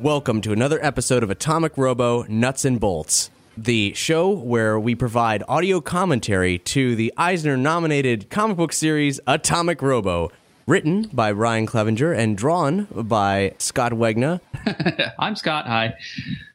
Welcome to another episode of Atomic Robo Nuts and Bolts, the show where we provide audio commentary to the Eisner nominated comic book series Atomic Robo, written by Brian Clevinger and drawn by Scott Wegener. I'm Scott. Hi.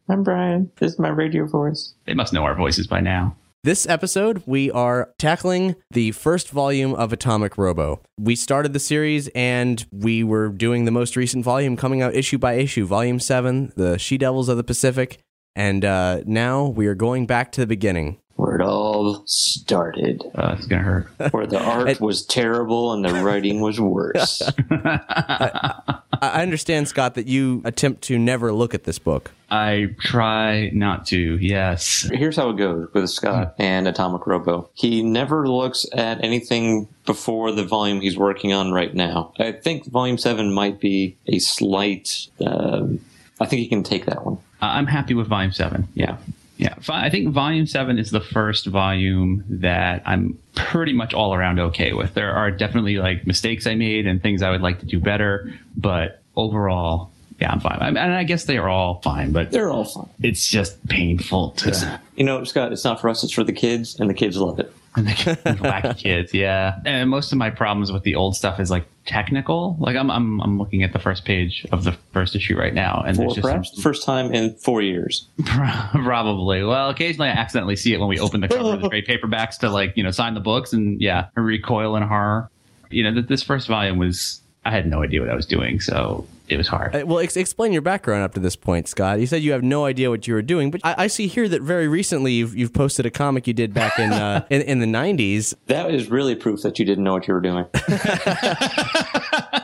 I'm Brian. This is my radio voice. They must know our voices by now. This episode, we are tackling the first volume of Atomic Robo. We started the series and we were doing the most recent volume coming out issue by issue, volume seven, The She Devils of the Pacific. And uh, now we are going back to the beginning. Where it all started. Uh, it's gonna hurt. Where the art was terrible and the writing was worse. I I understand, Scott, that you attempt to never look at this book. I try not to. Yes. Here's how it goes with Scott and Atomic Robo. He never looks at anything before the volume he's working on right now. I think volume seven might be a slight. Um, I think he can take that one. Uh, I'm happy with volume seven. Yeah. Yeah. I think volume seven is the first volume that I'm pretty much all around okay with. There are definitely like mistakes I made and things I would like to do better, but overall, yeah, I'm fine. I mean, and I guess they are all fine, but They're all fine. it's just painful to. You know, Scott, it's not for us, it's for the kids, and the kids love it. Wacky kids yeah. And most of my problems with the old stuff is like technical. Like i'm i'm, I'm looking at the first page of the first issue right now and For there's just some, the first time in four years. probably. Well occasionally i accidentally see it when we open the cover of the trade paperbacks to like you know sign the books and yeah recoil in horror. You know that this first volume was i had no idea what i was doing so it was hard Uh, Well, ex- explain your background up to this point, Scott. You said you have no idea what you were doing, but I, I see here that very recently you've, you've posted a comic you did back in, uh, in in the '90s. That is really proof that you didn't know what you were doing.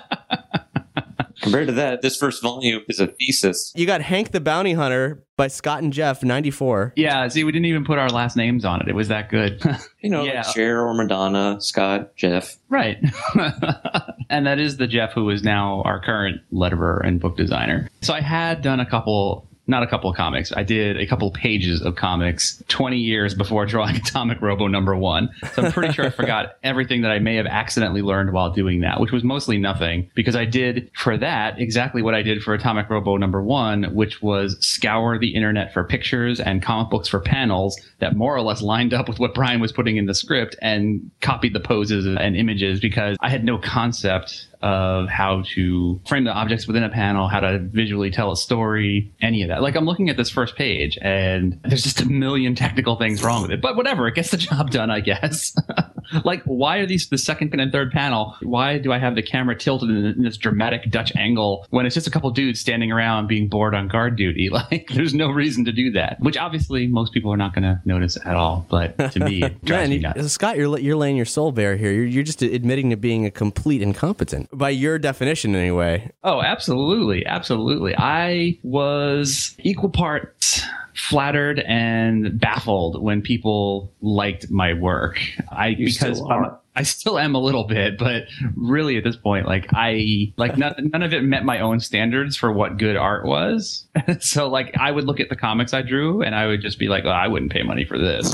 Compared to that, this first volume is a thesis. You got Hank the Bounty Hunter by Scott and Jeff, '94. yeah see we didn't even put our last names on it it was that good You know, Yeah. like Cher or Madonna, Scott, Jeff. Right. and that is the Jeff who is now our current letterer and book designer. So I had done a couple, not a couple of comics. I did a couple pages of comics 20 years before drawing Atomic Robo number one. So I'm pretty sure I forgot everything that I may have accidentally learned while doing that, which was mostly nothing because I did for that exactly what I did for Atomic Robo number one, which was scour the internet for pictures and comic books for panels that more or less lined up with what Brian was putting in the script and copied the poses and images because I had no concept of how to frame the objects within a panel, how to visually tell a story, any of that. Like I'm looking at this first page and there's just a million technical things wrong with it. But whatever, it gets the job done, I guess. like why are these the second and third panel? Why do I have the camera tilted in, in this dramatic Dutch angle when it's just a couple dudes standing around being bored on guard duty? Like there's no reason to do that. Which obviously most people are not going to notice at all. But to me, it drives Man, me nuts. Scott, you're you're laying your soul bare here. You're you're just admitting to being a complete incompetent by your definition, anyway. Oh, absolutely. Absolutely. I was equal parts flattered and baffled when people liked my work. I You because still are. I'm- still am a little bit, but really at this point, like I like none, none of it met my own standards for what good art was. so like I would look at the comics I drew and I would just be like, oh, I wouldn't pay money for this.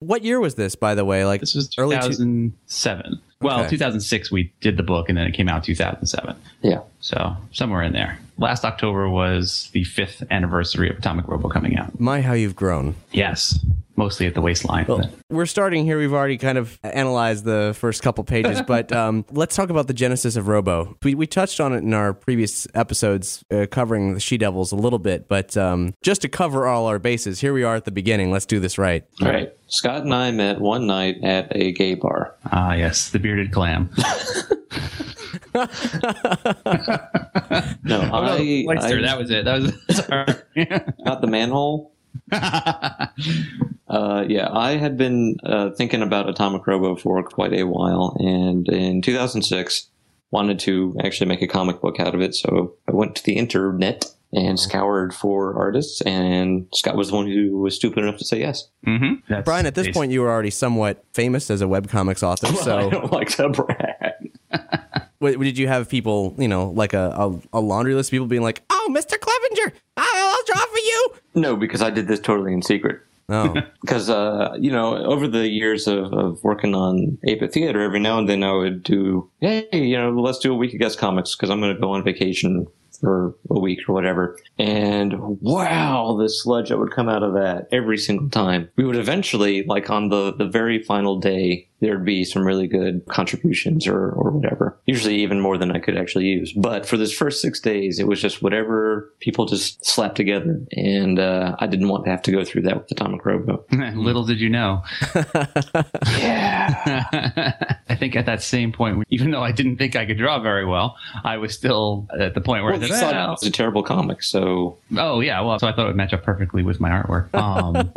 What year was this, by the way? Like this was early two- 2007. Well, Okay. 2006 we did the book and then it came out 2007. Yeah. So somewhere in there. Last October was the fifth anniversary of Atomic Robo coming out. My, how you've grown. Yes, mostly at the waistline. Well, we're starting here. We've already kind of analyzed the first couple pages, but um, let's talk about the genesis of Robo. We, we touched on it in our previous episodes uh, covering the She Devils a little bit, but um, just to cover all our bases, here we are at the beginning. Let's do this right. All right. Scott and I met one night at a gay bar. Ah, yes, the bearded clam. No, I, Oyster, I that was it. That was sorry. not the manhole. uh, yeah, I had been uh, thinking about Atomic Robo for quite a while, and in 2006, wanted to actually make a comic book out of it. So I went to the internet and scoured for artists, and Scott was the one who was stupid enough to say yes. mm-hmm. Brian, at this basically- point, you were already somewhat famous as a webcomics author. so I So, don't like to brag. did you have people, you know, like a, a, a laundry list of people being like, "Oh, Mr. Clevinger, I'll, I'll draw for you"? No, because I did this totally in secret. Oh, because uh, you know over the years of, of working on 8-bit theater every now and then i would do hey you know let's do a week of guest comics because i'm going to go on vacation for a week or whatever and wow the sludge that would come out of that every single time we would eventually like on the the very final day there'd be some really good contributions or or whatever usually even more than i could actually use but for this first six days it was just whatever people just slapped together and uh, i didn't want to have to go through that with atomic robo Little did you know. Yeah. I think at that same point, even though I didn't think I could draw very well, I was still at the point where Well, I you said, thought "Well, it was a terrible comic, so Oh yeah, well, so I thought it would match up perfectly with my artwork. Um,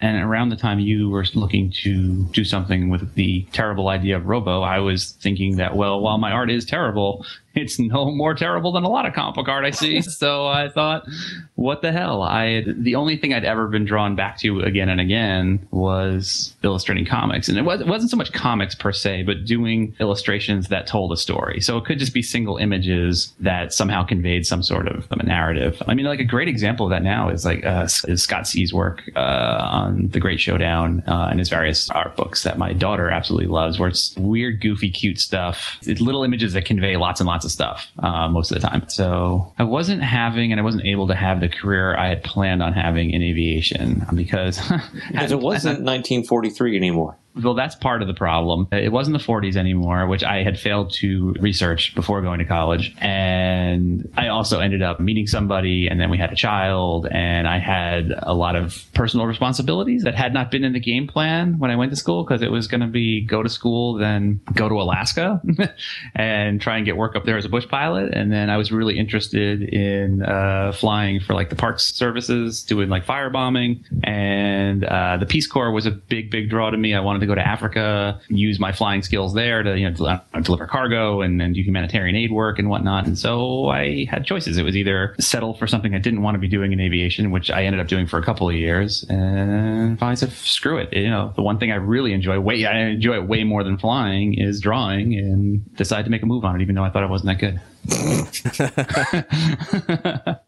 and around the time you were looking to do something with the terrible idea of Robo, I was thinking that well, while my art is terrible, it's no more terrible than a lot of comic book art I see. so I thought, what the hell? I the only thing I'd ever been drawn back to again and again was illustrating comics, and it, was, it wasn't so much comics per se, but doing illustrations that told a story. So it could just be single images that somehow conveyed some sort of a narrative. I mean, like a great example of that now is like uh, is Scott C's work uh, on The Great Showdown uh, and his various art books that my daughter absolutely loves, where it's weird, goofy, cute stuff. It's little images that convey lots and lots of stuff uh, most of the time. So I wasn't having and I wasn't able to have the career I had planned on having in aviation because because it wasn't 1943 anymore. Well, that's part of the problem. It wasn't the 40s anymore, which I had failed to research before going to college. And I also ended up meeting somebody, and then we had a child, and I had a lot of personal responsibilities that had not been in the game plan when I went to school because it was going to be go to school, then go to Alaska and try and get work up there as a bush pilot. And then I was really interested in uh, flying for like the parks services, doing like firebombing. And uh, the Peace Corps was a big, big draw to me. I wanted to go to Africa, use my flying skills there to you know del- uh, deliver cargo and, and do humanitarian aid work and whatnot. And so I had choices. It was either settle for something I didn't want to be doing in aviation, which I ended up doing for a couple of years, and finally said, "Screw it." You know, the one thing I really enjoy, way I enjoy it way more than flying, is drawing, and decided to make a move on it, even though I thought I wasn't that good.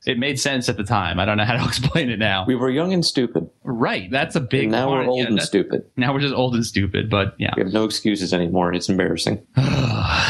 It made sense at the time. I don't know how to explain it now. We were young and stupid. right, that's a big. And now part. we're old Yeah, and stupid. Now we're just old and stupid. But yeah, We have no excuses anymore. It's embarrassing.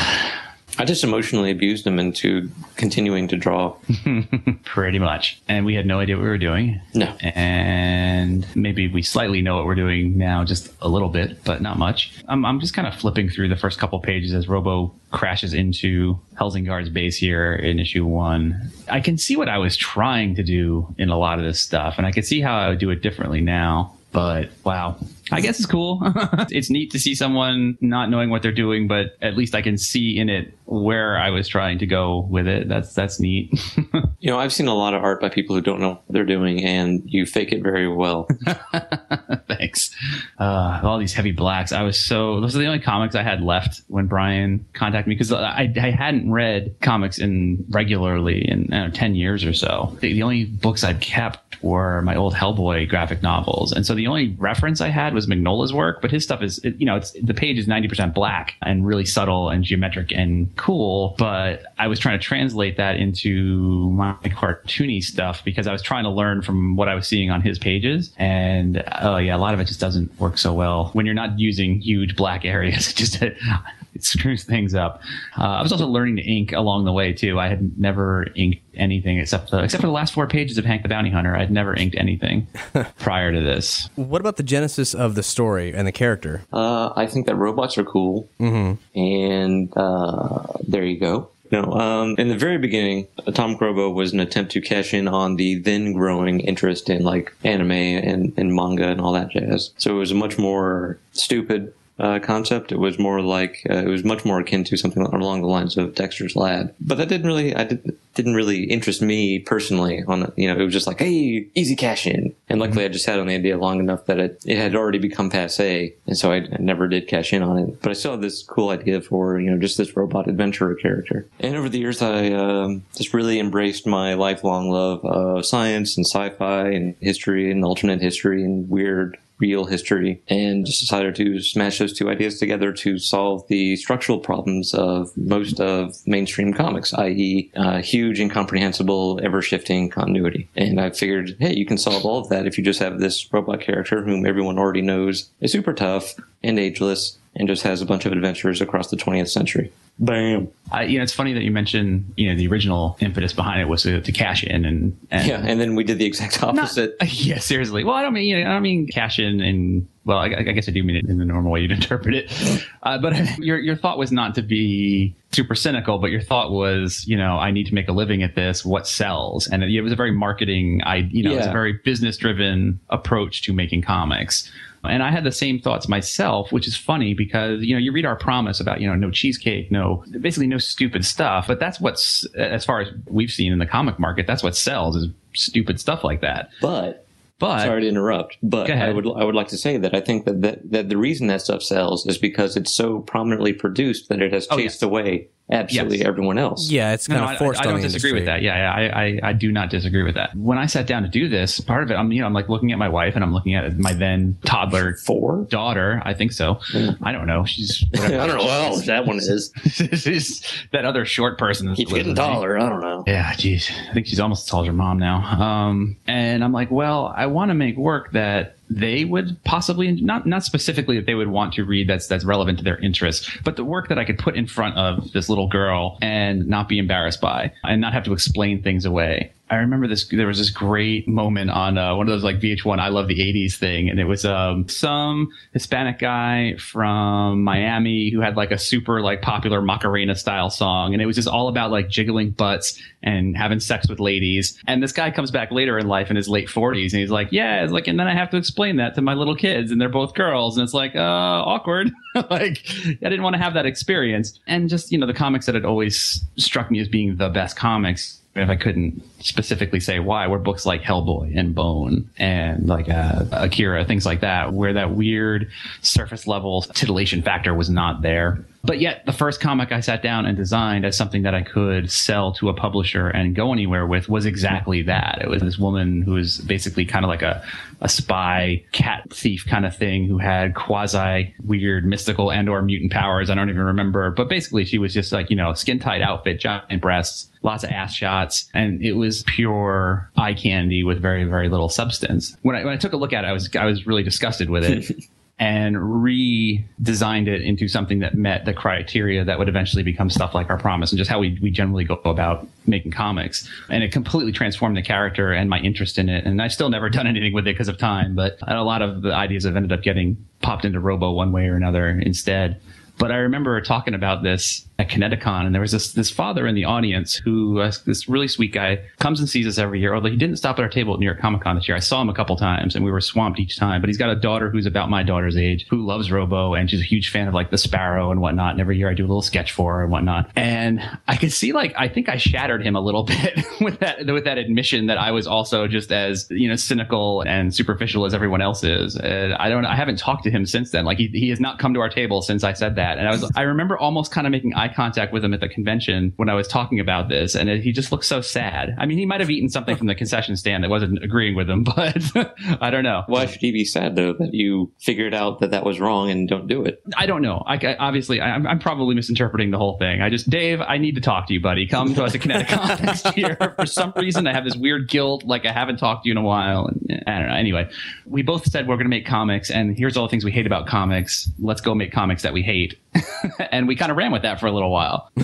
I just emotionally abused him into continuing to draw. pretty much. And we had no idea what we were doing. No. And maybe we slightly know what we're doing now, just a little bit, but not much. I'm, I'm just kind of flipping through the first couple pages as Robo crashes into Helsingard's base here in issue one. I can see what I was trying to do in a lot of this stuff, and I can see how I would do it differently now. But wow, I guess it's cool. it's neat to see someone not knowing what they're doing, but at least I can see in it where I was trying to go with it. That's that's neat. You know, I've seen a lot of art by people who don't know what they're doing, and you fake it very well. Thanks. Uh, all these heavy blacks. I was so those are the only comics I had left when Brian contacted me because I, I hadn't read comics in regularly in know, ten years or so. The, the only books I'd kept were my old Hellboy graphic novels, and so the only reference I had was Mignola's work. But his stuff is, you know it's the page is ninety percent black and really subtle and geometric and cool. But I was trying to translate that into my cartoony stuff because I was trying to learn from what I was seeing on his pages. And oh yeah, a lot of it just doesn't work so well when you're not using huge black areas. It just uh, it screws things up. Uh, I was also learning to ink along the way too. I had never inked anything except the, except for the last four pages of Hank the Bounty Hunter. I'd never inked anything prior to this. What about the genesis of the story and the character? Uh, I think that robots are cool, mm-hmm. and uh, there you go. No, um, in the very beginning, Tom Robo was an attempt to cash in on the then growing interest in like anime and, and manga and all that jazz. So it was a much more stupid uh, concept. It was more like uh, it was much more akin to something along the lines of Dexter's Lab. But that didn't really, I did, didn't really interest me personally. On you know, it was just like, hey, easy cash in. And luckily, I just had on the idea long enough that it, it had already become passe, and so I, I never did cash in on it. But I still had this cool idea for you know just this robot adventurer character. And over the years, I um, just really embraced my lifelong love of science and sci-fi and history and alternate history and weird real history and decided to smash those two ideas together to solve the structural problems of most of mainstream comics, i.e., uh, huge, incomprehensible, ever shifting continuity. And I figured, hey, you can solve all of that if you just have this robot character whom everyone already knows is super tough and ageless and just has a bunch of adventures across the 20th century. Bam. I, you know, it's funny that you mentioned, you know, the original impetus behind it was to, to cash in and, and, yeah, and then we did the exact opposite. Not, yeah, seriously. Well, I don't mean, you know, I don't mean cash in and well, I, I, guess I do mean it in the normal way you'd interpret it. Uh, but your your thought was not to be super cynical, but your thought was, you know, I need to make a living at this. What sells? And it, it was a very marketing, I you know, yeah. it was a very business driven approach to making comics. And I had the same thoughts myself, which is funny because, you know, you read our promise about, you know, no cheesecake, no, basically no stupid stuff. But that's what's, as far as we've seen in the comic market, that's what sells is stupid stuff like that. But but sorry to interrupt, but I would I would like to say that I think that, that that the reason that stuff sells is because it's so prominently produced that it has oh, chased oh, yes. away absolutely yes. everyone else. Yeah, it's kind no, of forced. I, I don't disagree industry. with that. Yeah, yeah I, I, I, do not disagree with that. When I sat down to do this, part of it, I'm you know I'm like looking at my wife and I'm looking at my then toddler four daughter. I think so. Mm. I don't know. She's I don't know how old that one is. she's that other short person keeps getting taller. I don't know. Yeah, geez, I think she's almost as tall as her mom now. Um, and I'm like, well, I want to make work that they would possibly not not specifically that they would want to read that's that's relevant to their interests, but the work that I could put in front of this little girl and not be embarrassed by and not have to explain things away. I remember this. There was this great moment on uh, one of those like VH1 I love the '80s thing, and it was um, some Hispanic guy from Miami who had like a super like popular Macarena style song, and it was just all about like jiggling butts and having sex with ladies. And this guy comes back later in life in his late 40s, and he's like, "Yeah," it's like, and then I have to explain that to my little kids, and they're both girls, and it's like, uh, awkward. like, I didn't want to have that experience, and just you know, the comics that had always struck me as being the best comics if I couldn't specifically say why, were books like Hellboy and Bone and like uh, Akira, things like that, where that weird surface level titillation factor was not there. But yet, the first comic I sat down and designed as something that I could sell to a publisher and go anywhere with was exactly that. It was this woman who was basically kind of like a, a spy cat thief kind of thing who had quasi weird mystical and or mutant powers. I don't even remember. But basically, she was just like, you know, skin tight outfit, giant breasts, lots of ass shots. And it was pure eye candy with very, very little substance. When I, when I took a look at it, I was, I was really disgusted with it. and redesigned it into something that met the criteria that would eventually become stuff like our promise and just how we, we generally go about making comics. And it completely transformed the character and my interest in it. And I've still never done anything with it because of time, but a lot of the ideas have ended up getting popped into Robo one way or another instead. But I remember talking about this at Kineticon, and there was this this father in the audience who uh, this really sweet guy comes and sees us every year. Although he didn't stop at our table at New York Comic Con this year, I saw him a couple times, and we were swamped each time. But he's got a daughter who's about my daughter's age who loves Robo, and she's a huge fan of like the Sparrow and whatnot. And every year I do a little sketch for her and whatnot. And I could see like I think I shattered him a little bit with that with that admission that I was also just as you know cynical and superficial as everyone else is. And I don't I haven't talked to him since then. Like he he has not come to our table since I said that. And I was I remember almost kind of making eye contact with him at the convention when I was talking about this, and it, he just looked so sad. I mean, he might have eaten something from the concession stand that wasn't agreeing with him, but I don't know. Why should he be sad though that you figured out that that was wrong and don't do it? I don't know. I, I obviously I, am probably misinterpreting the whole thing. I just Dave, I need to talk to you, buddy. Come to us at Kineticon next year. For some reason, I have this weird guilt, like I haven't talked to you in a while. And, I don't know. Anyway, we both said we're going to make comics, and here's all the things we hate about comics. Let's go make comics that we hate and we kind of ran with that for a little while.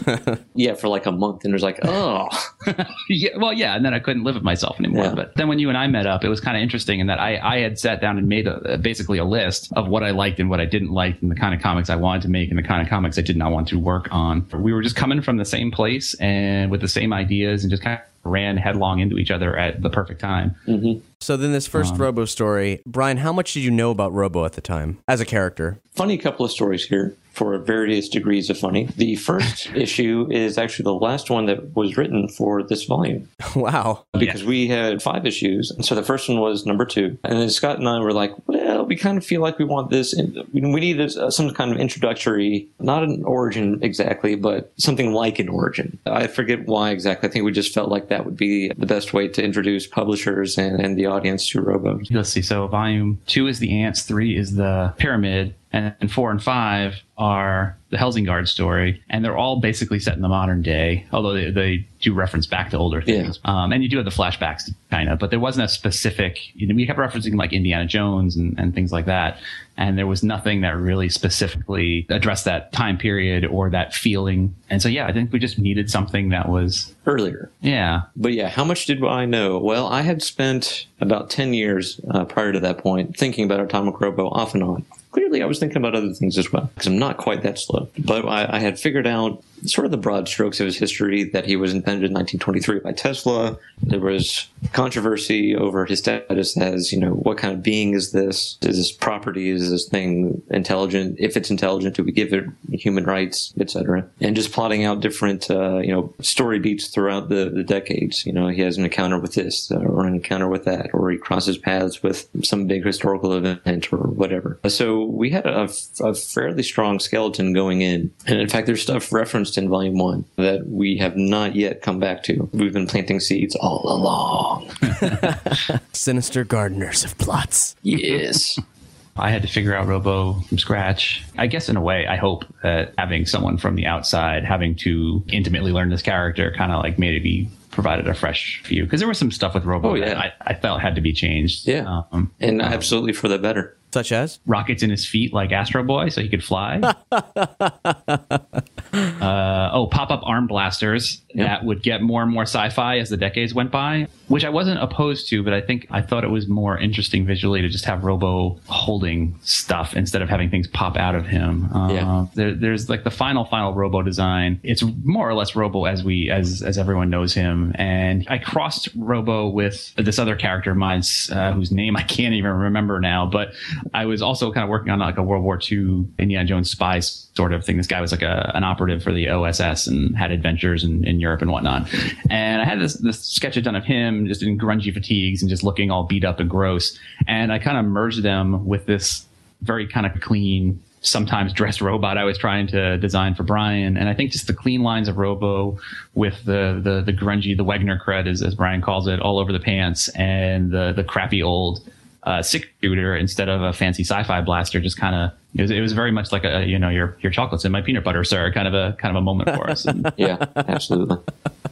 Yeah, for like a month, and it was like, oh, yeah, well, yeah, and then I couldn't live with myself anymore. Yeah. But then when you and I met up, it was kind of interesting in that I, I had sat down and made a, basically a list of what I liked and what I didn't like, and the kind of comics I wanted to make and the kind of comics I did not want to work on. We were just coming from the same place and with the same ideas, and just kind of ran headlong into each other at the perfect time. Mm-hmm. So then, this first um, Robo story, Brian, how much did you know about Robo at the time as a character? funny couple of stories here for various degrees of funny. The first issue is actually the last one that was written for this volume. wow. because we had five issues. And so the first one was number two. And then Scott and I were like, well, we kind of feel like we want this. We need uh, some kind of introductory, not an origin exactly, but something like an origin. I forget why exactly. I think we just felt like that would be the best way to introduce publishers and, and the audience to Robo. Let's see. So volume two is the ants, three is the pyramid, and four and five are the Helsingard story, and they're all basically set in the modern day, although they, they do reference back to older things. Um, and you do have the flashbacks, kind of, but there wasn't a specific. You know, we kept referencing like Indiana Jones and, and things like that, and there was nothing that really specifically addressed that time period or that feeling. And so, yeah, I think we just needed something that was, Earlier. yeah, But yeah, how much did I know? Well, I had spent about 10 years uh, prior to that point thinking about Atomic Robo off and on. Clearly, I was thinking about other things as well, because I'm not quite that slow. But I, I had figured out sort of the broad strokes of his history that he was invented in 1923 by Tesla. There was controversy over his status as, you know, what kind of being is this? Is this property? Is this thing intelligent? If it's intelligent, do we give it human rights, etc.? And just plotting out different, uh, you know, story beats throughout the, the decades. You know, he has an encounter with this or an encounter with that, or he crosses paths with some big historical event or whatever. So we had a, a fairly strong skeleton going in. And in fact, there's stuff referenced in volume one that we have not yet come back to. We've been planting seeds all along. Sinister gardeners of plots. Yes. I had to figure out Robo from scratch. I guess in a way, I hope that having someone from the outside, having to intimately learn this character, kind of like maybe provided a fresh view because there was some stuff with Robo Oh, yeah. that I, I felt had to be changed. Yeah. Um, and absolutely for the better. Such as? rockets in his feet like Astro Boy so he could fly. uh, oh, pop up arm blasters that would get more and more sci fi as the decades went by, which I wasn't opposed to, but I think I thought it was more interesting visually to just have Robo holding stuff instead of having things pop out of him. Uh, Yeah. there, there's like the final, final Robo design. It's more or less Robo as we, as, as everyone knows him. And I crossed Robo with this other character of mine, uh, whose name I can't even remember now, but I was also kind of working on like a World War II Indiana Jones spy sort of thing. This guy was like a, an operative for the OSS and had adventures in, in Europe and whatnot. And I had this, this sketch done of him just in grungy fatigues and just looking all beat up and gross. And I kind of merged them with this very kind of clean, sometimes dressed robot I was trying to design for Brian. And I think just the clean lines of Robo with the the, the grungy, the Wegener cred, as, as Brian calls it, all over the pants, and the the crappy old uh, six shooter instead of a fancy sci-fi blaster. Just kind of it was, it was very much like a you know your your chocolates and my peanut butter, sir, kind of a kind of a moment for us. And Yeah, absolutely.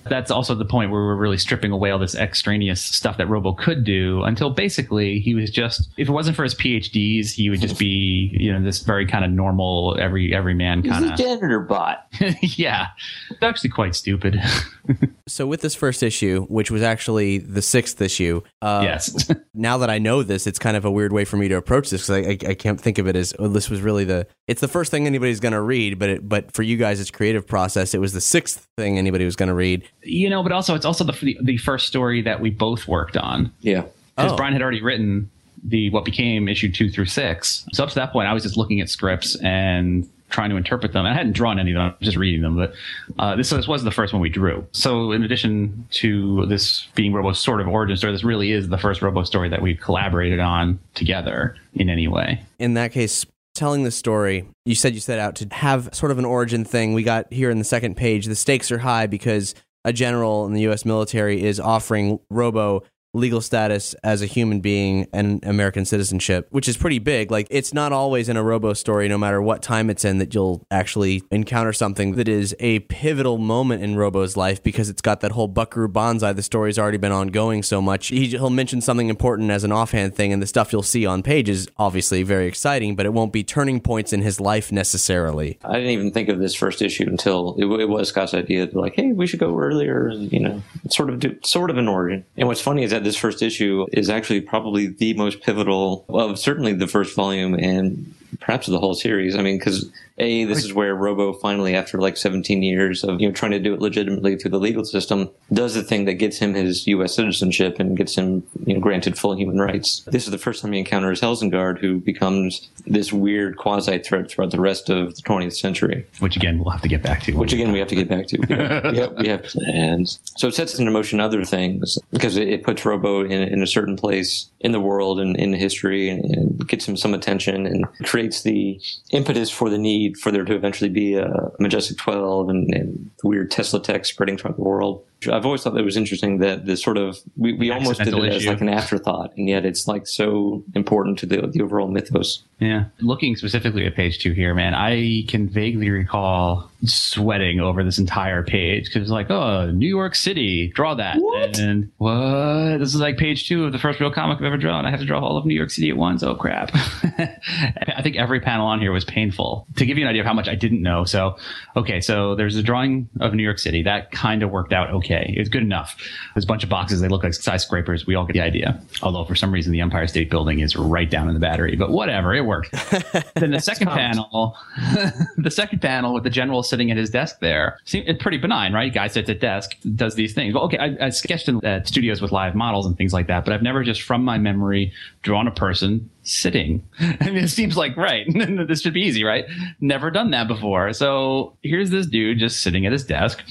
That's also the point where we're really stripping away all this extraneous stuff that Robo could do until basically he was just if it wasn't for his PhDs, he would just be, you know, this very kind of normal every every man kind of janitor bot. Yeah. It's actually quite stupid. So with this first issue, which was actually the sixth issue, uh, yes. now that I know this, it's kind of a weird way for me to approach this because I, I, I can't think of it as oh, this was really the it's the first thing anybody's going to read, but it, but for you guys, it's creative process. It was the sixth thing anybody was going to read. You know, but also it's also the the, the first story that we both worked on. Yeah. because Oh. Brian had already written the what became issue two through six. So up to that point, I was just looking at scripts and trying to interpret them. I hadn't drawn any of them; I was just reading them. But uh, this, this was the first one we drew. So in addition to this being Robo's sort of origin story, this really is the first Robo story that we've collaborated on together in any way. In that case, telling the story, you said you set out to have sort of an origin thing. We got here in the second page. The stakes are high because a general in the U.S. military is offering Robo legal status as a human being and American citizenship, which is pretty big. Like it's not always in a Robo story, no matter what time it's in, that you'll actually encounter something that is a pivotal moment in Robo's life because it's got that whole Buckaroo Banzai. The story's already been ongoing so much. He, he'll mention something important as an offhand thing, and the stuff you'll see on page is obviously very exciting, but it won't be turning points in his life necessarily. I didn't even think of this first issue until it, it was Scott's idea. Like, hey, we should go earlier, you know, sort of do sort of an origin. And what's funny is that this first issue is actually probably the most pivotal of certainly the first volume and perhaps the whole series. I mean, because a this is where Robo finally, after like 17 years of you know trying to do it legitimately through the legal system, does the thing that gets him his U.S. citizenship and gets him you know granted full human rights. This is the first time he encounters Helsingard, who becomes this weird quasi threat throughout the rest of the 20th century. Which again, we'll have to get back to. Which again, we have to get back to. We have, we have, we have plans. So it sets into motion other things because it, it puts Robo in, in a certain place in the world and in history and, and gets him some attention and creates the impetus for the need for there to eventually be a Majestic 12 and, and weird Tesla tech spreading throughout the world. I've always thought that was interesting that the sort of we, we almost did it Accidental as like an afterthought, and yet it's like so important to the the overall mythos. Yeah. Looking specifically at page two here, man, I can vaguely recall sweating over this entire page because it's like, oh, New York City, draw that. What? And what? This is like page two of the first real comic I've ever drawn. I have to draw all of New York City at once. Oh, crap. I think every panel on here was painful. To give you an idea of how much I didn't know. So, okay, so there's a drawing of New York City. That kind of worked out okay. It was good enough. There's a bunch of boxes. They look like skyscrapers. We all get the idea. Although for some reason the Empire State Building is right down in the battery, but whatever, it worked. then the second panel, the second panel with the general sitting at his desk there, seemed it's pretty benign, right? Guy sits at desk, does these things. Well, okay, I, I sketched in uh, studios with live models and things like that, but I've never just from my memory drawn a person sitting. I mean, it seems like right. this should be easy, right? Never done that before. So here's this dude just sitting at his desk.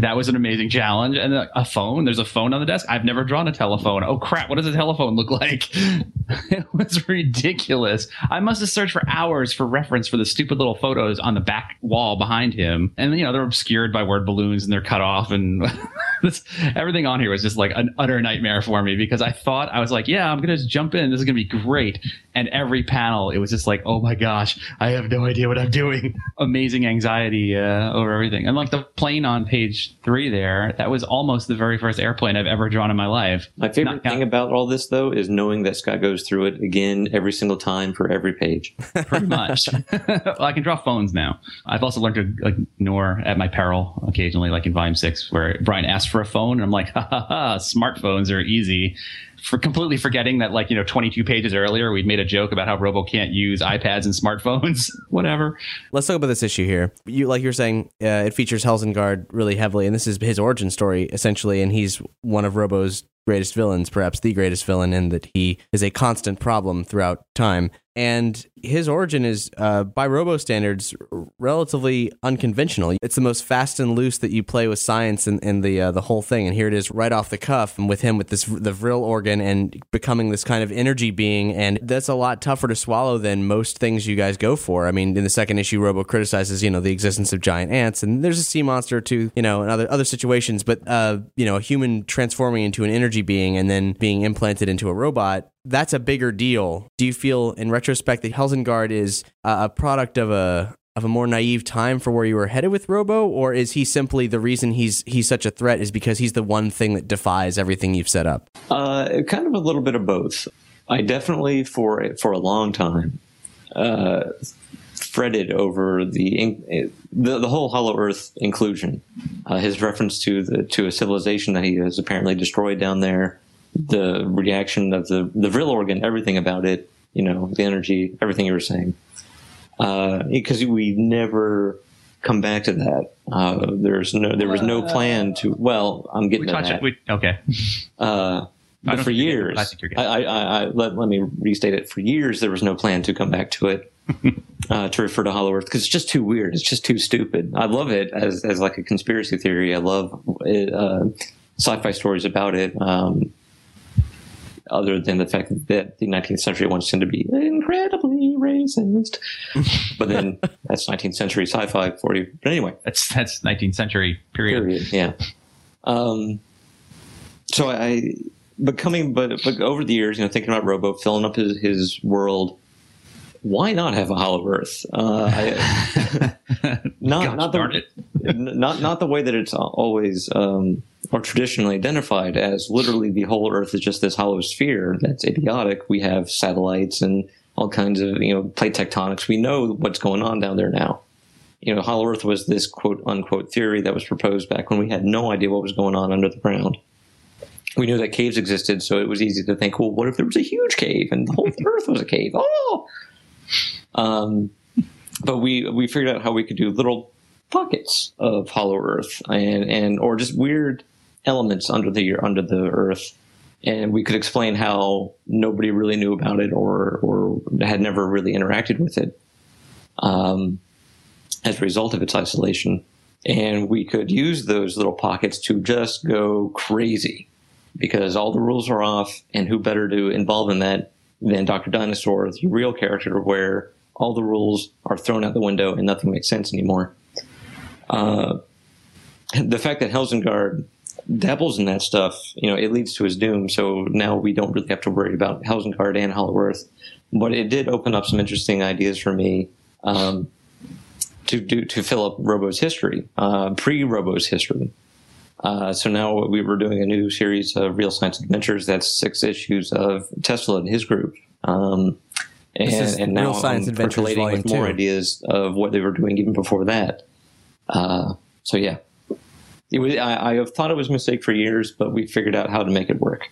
That was an amazing challenge. And a, phone. There's a phone on the desk. I've never drawn a telephone. Oh crap! What does a telephone look like? it was ridiculous. I must have searched for hours for reference for the stupid little photos on the back wall behind him. And you know they're obscured by word balloons and they're cut off and. this, everything on here was just like an utter nightmare for me because I thought I was like, yeah, I'm gonna just jump in. This is gonna be great. And every panel, it was just like, oh my gosh, I have no idea what I'm doing. Amazing anxiety uh, over everything. And like the plane on page three there, that was almost the very first airplane I've ever drawn in my life. My favorite Not thing count- about all this, though, is knowing that Scott goes through it again every single time for every page. pretty much. well, I can draw phones now. I've also learned to like, ignore at my peril occasionally, like in Volume Six, where Brian asked for a phone, and I'm like, ha ha ha, smartphones are easy. For completely forgetting that, like you know, 22 pages earlier, we'd made a joke about how Robo can't use iPads and smartphones. Whatever. Let's talk about this issue here. You like you're saying, uh, it features Helsingard really heavily, and this is his origin story essentially, and he's one of Robo's greatest villains, perhaps the greatest villain, in that he is a constant problem throughout time. And his origin is, uh, by Robo standards, relatively unconventional. It's the most fast and loose that you play with science and, and the uh, the whole thing. And here it is, right off the cuff, and with him with this the Vril organ and becoming this kind of energy being. And that's a lot tougher to swallow than most things you guys go for. I mean, in the second issue, Robo criticizes you know the existence of giant ants, and there's a sea monster too, you know, and other other situations. But uh, you know, a human transforming into an energy being and then being implanted into a robot that's a bigger deal. Do you feel, in retrospect, that Helsingard is a product of a of a more naive time for where you were headed with Robo, or is he simply the reason he's he's such a threat is because he's the one thing that defies everything you've set up? Uh, kind of a little bit of both. I definitely, for for a long time, uh, fretted over the the, the whole Hollow Earth inclusion. Uh, his reference to the to a civilization that he has apparently destroyed down there, the reaction of the the Vril organ, everything about it, you know, the energy, everything you were saying. Because we never come back to that. Uh, there's no there was no plan to. Well, I'm getting We to that. it. We, okay. Uh, but for years, I think you're getting- I, I, I, let, let me restate it. For years, there was no plan to come back to it, uh, to refer to Hollow Earth, because it's just too weird. It's just too stupid. I love it as, as like a conspiracy theory. I love it, uh, sci-fi stories about it. Um, other than the fact that the 19th century ones tend to be incredibly racist, but then that's 19th century sci-fi for you. But anyway, That's that's 19th century period. period. Yeah. Um, so I, but coming, but but over the years, you know, thinking about Robo, filling up his his world. Why not have a Hollow Earth? Uh, I, not not the, not not the way that it's always um, or traditionally identified as literally the whole Earth is just this hollow sphere. That's idiotic. We have satellites and all kinds of you know plate tectonics. We know what's going on down there now. You know, Hollow Earth was this quote unquote theory that was proposed back when we had no idea what was going on under the ground. We knew that caves existed, so it was easy to think, well, what if there was a huge cave and the whole Earth was a cave? Oh, um, but we we figured out how we could do little pockets of hollow earth and and or just weird elements under the under the earth. And we could explain how nobody really knew about it or or had never really interacted with it um, as a result of its isolation. And we could use those little pockets to just go crazy because all the rules are off and who better to involve in that than dr dinosaur the real character where all the rules are thrown out the window and nothing makes sense anymore uh, the fact that Helsingard dabbles in that stuff, you know, it leads to his doom. So now we don't really have to worry about Helsingard and Hollow Earth. But it did open up some interesting ideas for me um, to do to fill up Robo's history, uh, pre-Robo's history. Uh, so now we were doing a new series of Real Science Adventures. That's six issues of Tesla and his group. Um, and, is and now Real Science I'm Adventures percolating Volume with more two. ideas of what they were doing even before that. Uh, so yeah, it was, I, I have thought it was a mistake for years, but we figured out how to make it work.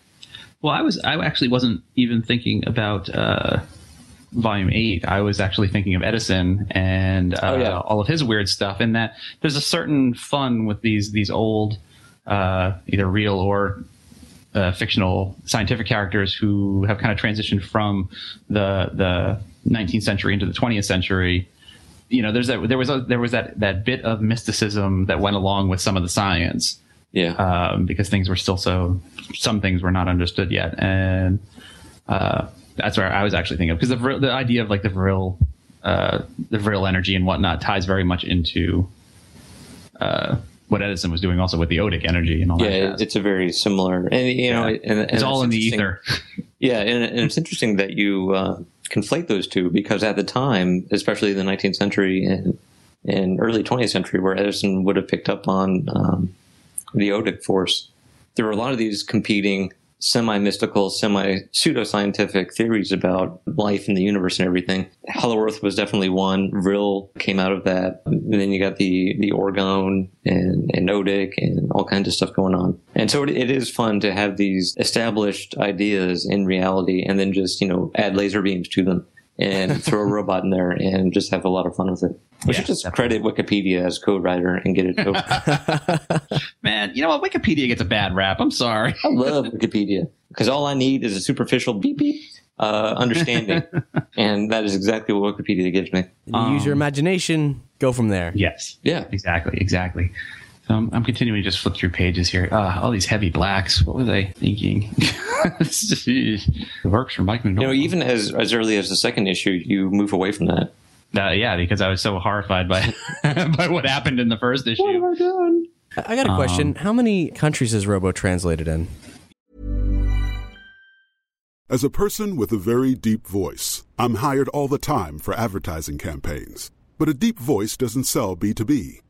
Well, I was I actually wasn't even thinking about uh, volume eight. I was actually thinking of Edison and uh, Oh, yeah. all of his weird stuff. And that there's a certain fun with these these old, uh, either real or uh, fictional scientific characters who have kind of transitioned from the the 19th century into the 20th century. You know, there's that there was a, there was that that bit of mysticism that went along with some of the science Yeah, um, because things were still so some things were not understood yet, and uh, that's where I was actually thinking of because the the idea of like the real uh, the vril energy and whatnot ties very much into uh, what Edison was doing also with the odic energy and all yeah, that. Yeah, it's a very similar, and you know, Yeah. and, and it's all in the ether. Yeah, and, and it's interesting that you uh, conflate those two because at the time, especially the 19th century and and early 20th century, where Edison would have picked up on um, the odic force, there were a lot of these competing semi-mystical, semi-pseudoscientific theories about life and the universe and everything. Hollow Earth was definitely one. Vril came out of that. And then you got the the orgone and, and odic and all kinds of stuff going on. And so it, it is fun to have these established ideas in reality and then just, you know, add laser beams to them and throw a robot in there and just have a lot of fun with it. We Yeah, should just credit Wikipedia as co-writer and get it over. Man, you know what? Wikipedia gets a bad rap. I'm sorry. I love Wikipedia because all I need is a superficial beep beep uh, understanding, and that is exactly what Wikipedia gives me. You use your imagination, go from there. Yes. Yeah, Exactly. Exactly. So I'm, I'm continuing to just flip through pages here. Uh, all these heavy blacks. What were they thinking? it works for Mike you know, even as as early as the second issue, you move away from that. Uh, yeah, because I was so horrified by by what happened in the first issue. What have I done? I I got a question. How many countries is Robo translated in? As a person with a very deep voice, I'm hired all the time for advertising campaigns. But a deep voice doesn't sell B2B,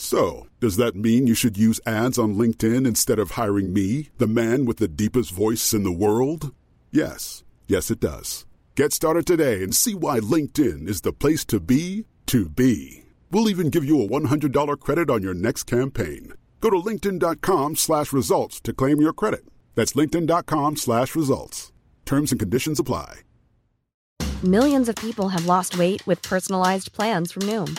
So, does that mean you should use ads on LinkedIn instead of hiring me, the man with the deepest voice in the world? Yes. Yes, it does. Get started today and see why LinkedIn is the place to be to be. We'll even give you a $100 credit on your next campaign. Go to linkedin.com slash results to claim your credit. That's linkedin.com slash results. Terms and conditions apply. Millions of people have lost weight with personalized plans from Noom,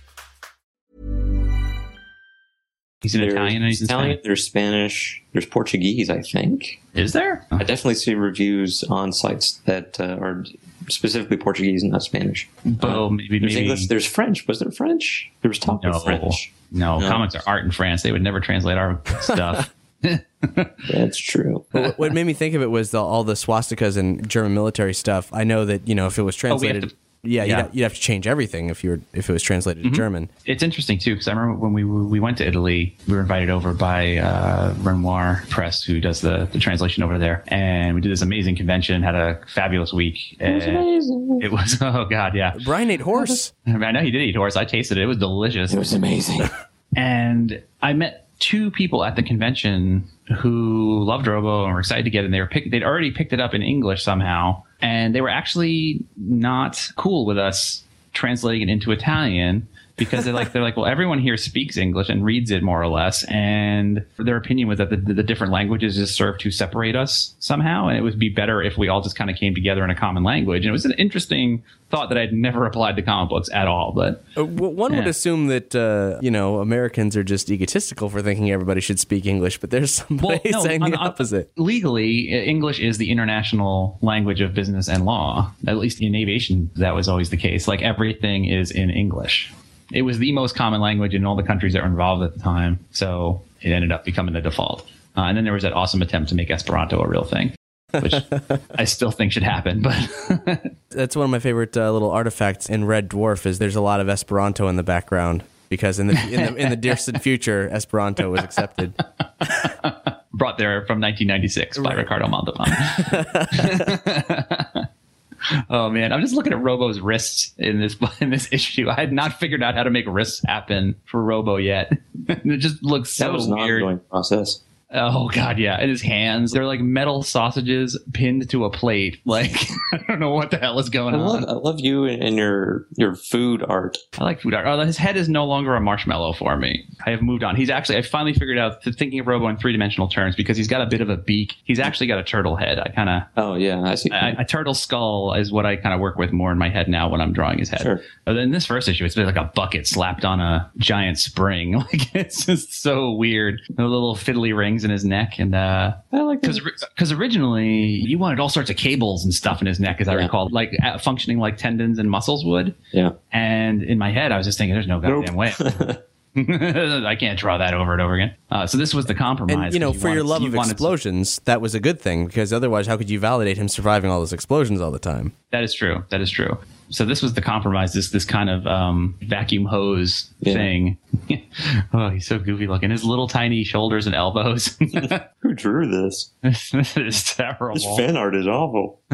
He's an There's Italian he's Italian, Spanish. there's Spanish, there's Portuguese, I think. Is there? I definitely see reviews on sites that uh, are specifically Portuguese and not Spanish. Oh, maybe There's maybe. English, there's French. Was there French? There was talk no, of French. no, No. comics are art in France. They would never translate our stuff. That's true. what what made me think of it was the, all the swastikas and German military stuff. I know that you know if it was Oh, we have translated, to- yeah, You'd, yeah. have, you'd have to change everything if you were if it was translated to German. It's interesting too because I remember when we we went to Italy, we were invited over by uh, Renoir Press, who does the, the translation over there, and we did this amazing convention, had a fabulous week. It was amazing. It was oh god, yeah. Brian ate horse. I, mean, I know he did eat horse. I tasted it; it was delicious. It was amazing. and I met two people at the convention who loved Robo and were excited to get in. They were pick, they'd already picked it up in English somehow, and they were actually not cool with us translating it into Italian because they're like they're like well everyone here speaks English and reads it more or less, and their opinion was that the, the different languages just serve to separate us somehow, and it would be better if we all just kind of came together in a common language. And it was an interesting thought that I'd never applied to comic books at all, but. Uh, w- One would assume that uh, you know Americans are just egotistical for thinking everybody should speak English, but there's somebody saying on- the on- opposite. Legally, English is the international language of business and law. At least in aviation, that was always the case. Like everything is in English. It was the most common language in all the countries that were involved at the time. So it ended up becoming the default. Uh, and then there was that awesome attempt to make Esperanto a real thing, which I still think should happen. But That's one of my favorite uh, little artifacts in Red Dwarf. Is there's a lot of Esperanto in the background because in the in the, in the distant future, Esperanto was accepted. brought there from 1996 by Ricardo Montalban. Oh man, I'm just looking at Robo's wrists in this in this issue. I had not figured out how to make wrists happen for Robo yet. it just looks so that was an weird. ongoing process. Oh god, yeah. And his hands, they're like metal sausages pinned to a plate. Like I don't know what the hell is going I on. love, I love you and your your food art. I like food art. Oh, his head is no longer a marshmallow for me. I have moved on. He's actually, I finally figured out thinking of Robo in three dimensional terms because he's got a bit of a beak. He's actually got a turtle head. I kind of, Oh yeah, I see. a turtle skull is what I kind of work with more in my head now when I'm drawing his head. Sure. But in this first issue, it's like a bucket slapped on a giant spring. Like it's just so weird. The little fiddly rings in his neck and, uh, I like because because originally you wanted all sorts of cables and stuff in his neck, as I Yeah. recall, like uh, functioning like tendons and muscles would. Yeah. And in my head, I was just thinking, "There's no goddamn way." I can't draw that over and over again. Uh, so this was the compromise. And you know, He for your love he of wanted- explosions, that was a good thing because otherwise, how could you validate him surviving all those explosions all the time? That is true. That is true. So this was the compromise. This this kind of um, vacuum hose Yeah. thing. oh, he's so goofy looking. His little tiny shoulders and elbows. Who drew this? this is terrible. This fan art is awful.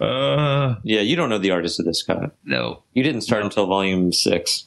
uh, Yeah, you don't know the artist of this, Scott. no. You didn't start until volume six.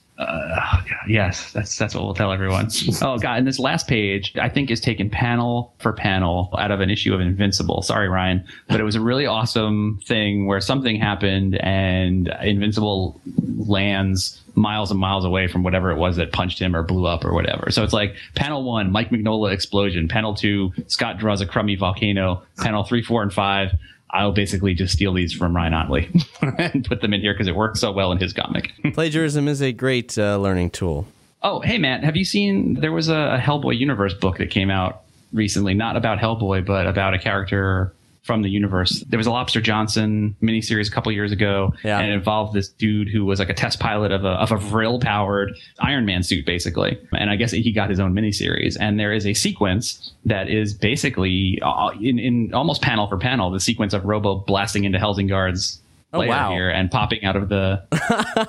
Yes, that's that's what we'll tell everyone. oh god, and this last page I think is taken panel for panel out of an issue of Invincible. Sorry, Ryan, but it was a really awesome thing where something happened and Invincible lands miles and miles away from whatever it was that punched him or blew up or whatever. So it's like panel one, Mike Mignola explosion. Panel two, Scott draws a crummy volcano. Panel three, four, and five. I'll basically just steal these from Ryan Ottley and put them in here because it works so well in his comic. Plagiarism is a great uh, learning tool. Oh, hey, Matt, have you seen? There was a, a Hellboy universe book that came out recently, not about Hellboy, but about a character from the universe. There was a Lobster Johnson miniseries a couple years ago, Yeah. and it involved this dude who was like a test pilot of a of a Vril powered Iron Man suit, basically. And I guess he got his own miniseries. And there is a sequence that is basically uh, in in almost panel for panel the sequence of Robo blasting into Helsingard's. Oh, lair wow. Here and popping out of the,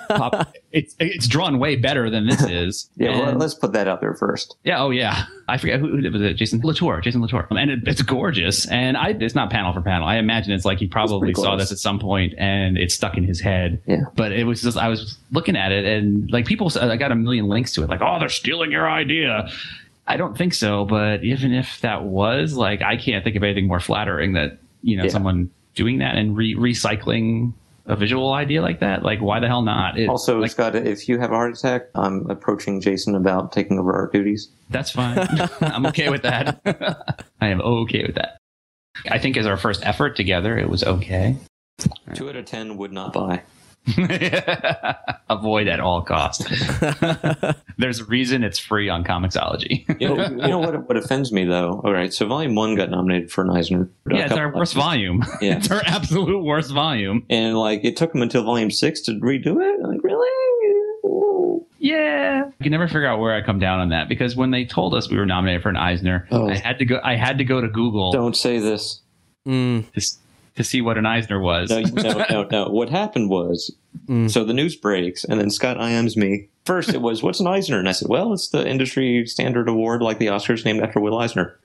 pop, it's it's drawn way better than this is. Yeah, well, let's put that out there first. yeah, oh yeah. I forget who, who was it. Jason Latour. Jason Latour. Um, and it, it's gorgeous. And I, it's not panel for panel. I imagine it's like he probably saw this at some point and it stuck in his head. Yeah. But it was just I was looking at it and like people. I got a million links to it. Like, oh, they're stealing your idea. I don't think so, but even if that was, like, I can't think of anything more flattering that you know Yeah. someone doing that and re- recycling a visual idea like that. Like, why the hell not? It- Also, like, Scott, if you have a heart attack, I'm approaching Jason about taking over our duties. that's fine. I'm okay with that. I am okay with that. I think as our first effort together, it was okay. Two out of ten would not buy. Avoid at all costs. There's a reason it's free on Comixology. You know, you know what? What offends me though. All right, so Volume One got nominated for an Eisner. yeah, it's our worst times. volume. Yeah. it's our absolute worst volume. and like it took them until Volume Six to redo it. Like, really? Yeah, I can never figure out where I come down on that because when they told us we were nominated for an Eisner, Oh. I had to go. I had to go to Google Don't say this. Mm, to, s- to see what an Eisner was. No, no, no, no. What happened was, so the news breaks, and then Scott IMs me. First, it was, "What's an Eisner?" And I said, "Well, it's the industry standard award, like the Oscars, named after Will Eisner."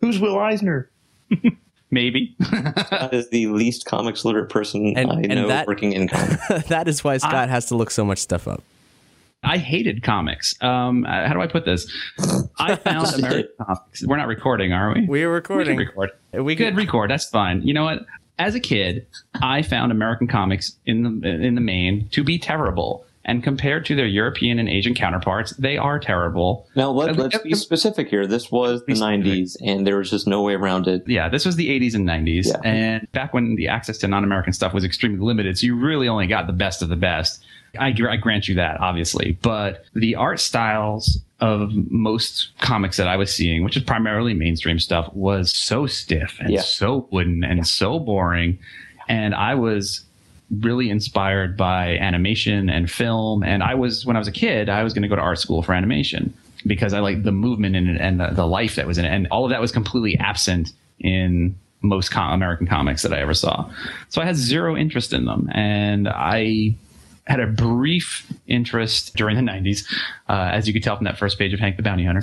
Who's Will Eisner? Maybe. That is the least comics literate person And- I and know that- working in comics. that is why Scott has to look so much stuff up. I hated comics. Um, uh, how do I put this? I found American comics. We're not recording, are we? We are We recording. can record. We Good could record. That's fine. You know what? As a kid, I found American comics in the in the main to be terrible, and compared to their European and Asian counterparts, they are terrible. Now let, let's uh, be specific here. This was the '90s, and there was just no way around it. Yeah, this was the 80s and 90s, Yeah. and back when the access to non-American stuff was extremely limited, so you really only got the best of the best. I, I grant you that, obviously, but the art styles of most comics that I was seeing, which is primarily mainstream stuff, was so stiff and Yeah. so wooden and so boring, and I was really inspired by animation and film. And I was, when I was a kid, I was going to go to art school for animation because I liked the movement in it and the, the life that was in it. And all of that was completely absent in most com- American comics that I ever saw. So I had zero interest in them. And I had a brief interest during the 90s, uh, as you could tell from that first page of Hank the Bounty Hunter.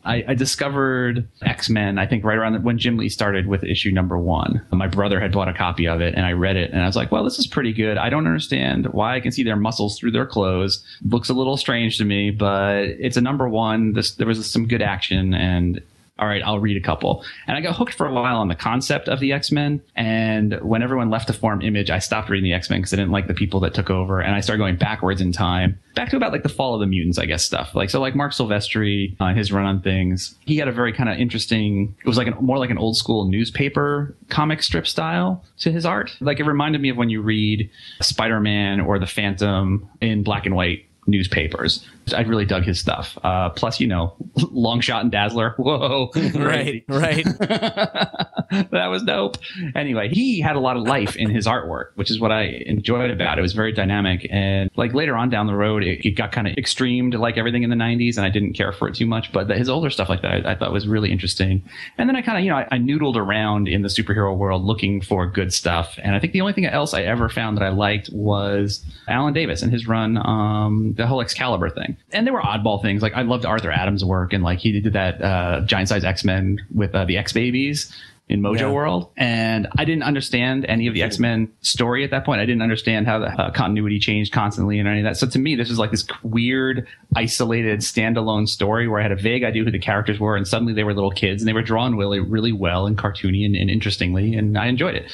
I, I discovered X Men, I think, right around the, when Jim Lee started with issue number one. My brother had bought a copy of it, and I read it, and I was like, well, this is pretty good. I don't understand why I can see their muscles through their clothes. Looks a little strange to me, but it's a number one. This, there was some good action, and all right, I'll read a couple. And I got hooked for a while on the concept of the X Men. And when everyone left to form Image, I stopped reading the X Men because I didn't like the people that took over. And I started going backwards in time, back to about like the Fall of the Mutants, I guess stuff. Like so, like Marc Silvestri, uh, his run on things. He had a very kind of interesting. It was like an, more like an old school newspaper comic strip style to his art. Like it reminded me of when you read Spider Man or the Phantom in black and white newspapers. I really dug his stuff. Uh, plus, you know, Long Shot and Dazzler. Whoa, right, right. that was dope. Anyway, he had a lot of life in his artwork, which is what I enjoyed about it. It was very dynamic. And like later on down the road, it, it got kind of extremed like everything in the 90s, and I didn't care for it too much. But his older stuff like that I, I thought was really interesting. And then I kind of, you know, I, I noodled around in the superhero world looking for good stuff. And I think the only thing else I ever found that I liked was Alan Davis and his run, um, the whole Excalibur thing. And there were oddball things. Like I loved Arthur Adams' work, and like he did that uh, giant size X Men with uh, the X Babies in Mojo Yeah. World, and I didn't understand any of the X Men story at that point. I didn't understand how the uh, continuity changed constantly and any of that. So to me, this was like this weird, isolated, standalone story where I had a vague idea who the characters were, and suddenly they were little kids, and they were drawn really, really well and cartoony and, and interestingly, and I enjoyed it.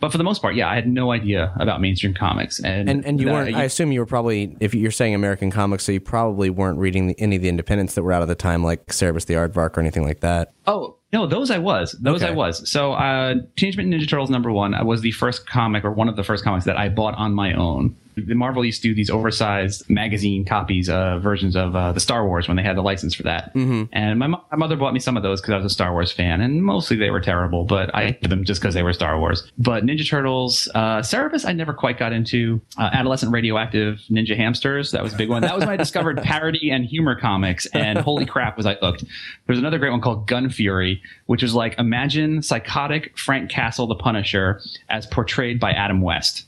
But for the most part, yeah, I had no idea about mainstream comics, and And and you that- weren't. I assume you were probably if you're saying American comics, so you probably weren't reading the, any of the independents that were out at the time, like Cerebus the Aardvark or anything like that. Oh no, those I was. Those Okay. I was. So, uh, Teenage Mutant Ninja Turtles number one was the first comic or one of the first comics that I bought on my own. The Marvel used to do these oversized magazine copies, uh, versions of uh, the Star Wars when they had the license for that. Mm-hmm. And my, my mother bought me some of those because I was a Star Wars fan, and mostly they were terrible, but I hated them just because they were Star Wars. But Ninja Turtles, uh, Cerebus, I never quite got into. Uh, Adolescent Radioactive Ninja Hamsters, that was a big one. That was when I discovered parody and humor comics, and holy crap, was I hooked. There's another great one called Gun Fury, which was like imagine psychotic Frank Castle, the Punisher, as portrayed by Adam West.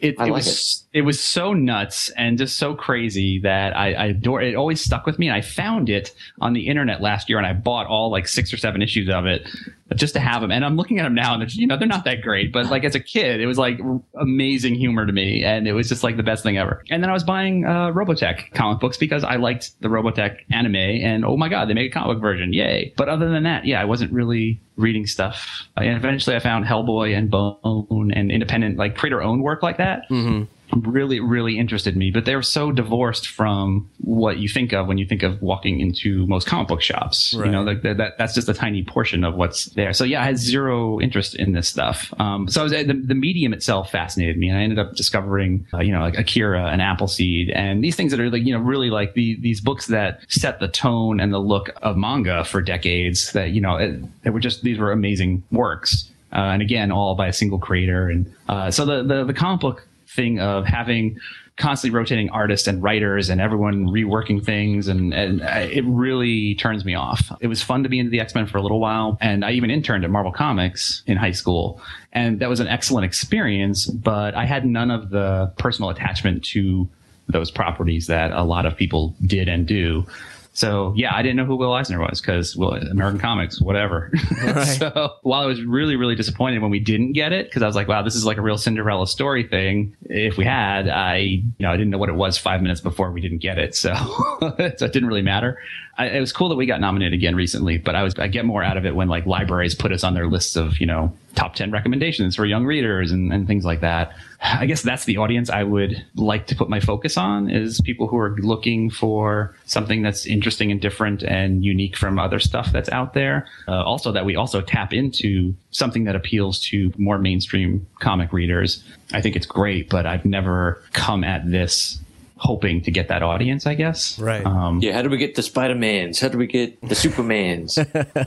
It, it like was it. was so nuts and just so crazy that I, I adore it. Always stuck with me. And I found it on the internet last year, and I bought all like six or seven issues of it. just to have them. And I'm looking at them now, and they're, you know they're not that great, but like as a kid, it was like amazing humor to me, and it was just like the best thing ever. And then I was buying uh, Robotech comic books because I liked the Robotech anime, and oh my god, they made a comic book version, yay! But other than that, yeah, I wasn't really reading stuff. And eventually, I found Hellboy and Bone and independent like creator owned work like that. Mm-hmm really really interested me but they're so divorced from what you think of when you think of walking into most comic book shops right. you know like that, that, that's just a tiny portion of what's there so yeah i had zero interest in this stuff um, so was, the, the medium itself fascinated me and i ended up discovering uh, you know like akira and appleseed and these things that are like you know really like the, these books that set the tone and the look of manga for decades that you know it, they were just these were amazing works uh, and again all by a single creator and uh, so the, the the comic book thing of having constantly rotating artists and writers and everyone reworking things. And, and it really turns me off. It was fun to be into the x-men for a little while. And i even interned at marvel comics in high school. And that was an excellent experience but i had none of the personal attachment to those properties that a lot of people did and do so yeah, I didn't know who Will Eisner was because well, American comics, whatever. Right. so while I was really, really disappointed when we didn't get it, because I was like, wow, this is like a real Cinderella story thing. If we had, I, you know, I didn't know what it was five minutes before we didn't get it. So, so it didn't really matter. I, it was cool that we got nominated again recently, but I was I get more out of it when like libraries put us on their lists of you know top ten recommendations for young readers and, and things like that. I guess that's the audience I would like to put my focus on is people who are looking for something that's interesting and different and unique from other stuff that's out there. Uh, also, that we also tap into something that appeals to more mainstream comic readers. I think it's great, but I've never come at this hoping to get that audience, I guess. Right. Um, yeah. How do we get the Spider Mans? How do we get the Supermans?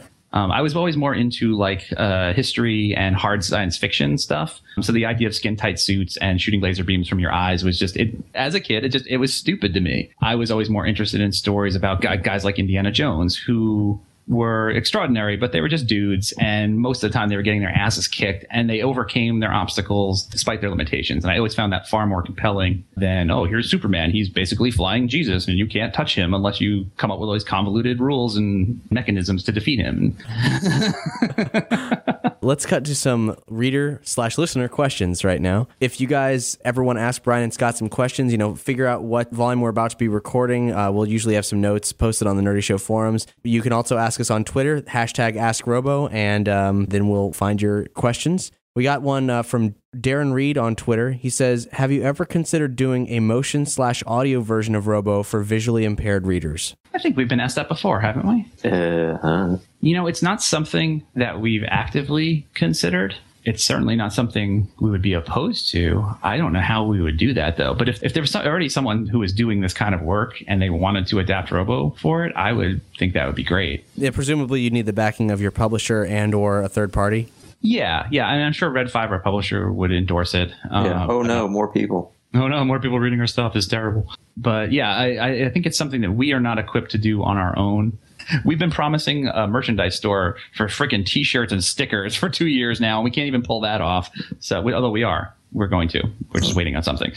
um, I was always more into like uh, history and hard science fiction stuff. So the idea of skin tight suits and shooting laser beams from your eyes was just it. As a kid, it just it was stupid to me. I was always more interested in stories about guys like Indiana Jones who were extraordinary, but they were just dudes. And most of the time they were getting their asses kicked and they overcame their obstacles despite their limitations. And I always found that far more compelling than, oh, here's Superman. He's basically flying Jesus and you can't touch him unless you come up with all these convoluted rules and mechanisms to defeat him. Let's cut to some reader slash listener questions right now. If you guys ever want to ask Brian and Scott some questions, you know, figure out what volume we're about to be recording. Uh, we'll usually have some notes posted on the Nerdy Show forums. You can also ask us on Twitter, hashtag AskRobo, and um, then we'll find your questions. We got one uh, from Darren Reed on Twitter. He says, "Have you ever considered doing a motion slash audio version of Robo for visually impaired readers?" I think we've been asked that before, haven't we? Uh-huh. You know, it's not something that we've actively considered. It's certainly not something we would be opposed to. I don't know how we would do that though. But if, if there was already someone who was doing this kind of work and they wanted to adapt Robo for it, I would think that would be great. Yeah, presumably you'd need the backing of your publisher and or a third party. Yeah, yeah, and I'm sure Red Five, our publisher, would endorse it. Yeah. Um, oh no, more people. Oh no, more people reading our stuff is terrible. But yeah, I, I think it's something that we are not equipped to do on our own. We've been promising a merchandise store for freaking t-shirts and stickers for two years now, and we can't even pull that off. So, we, although we are, we're going to. We're just waiting on something.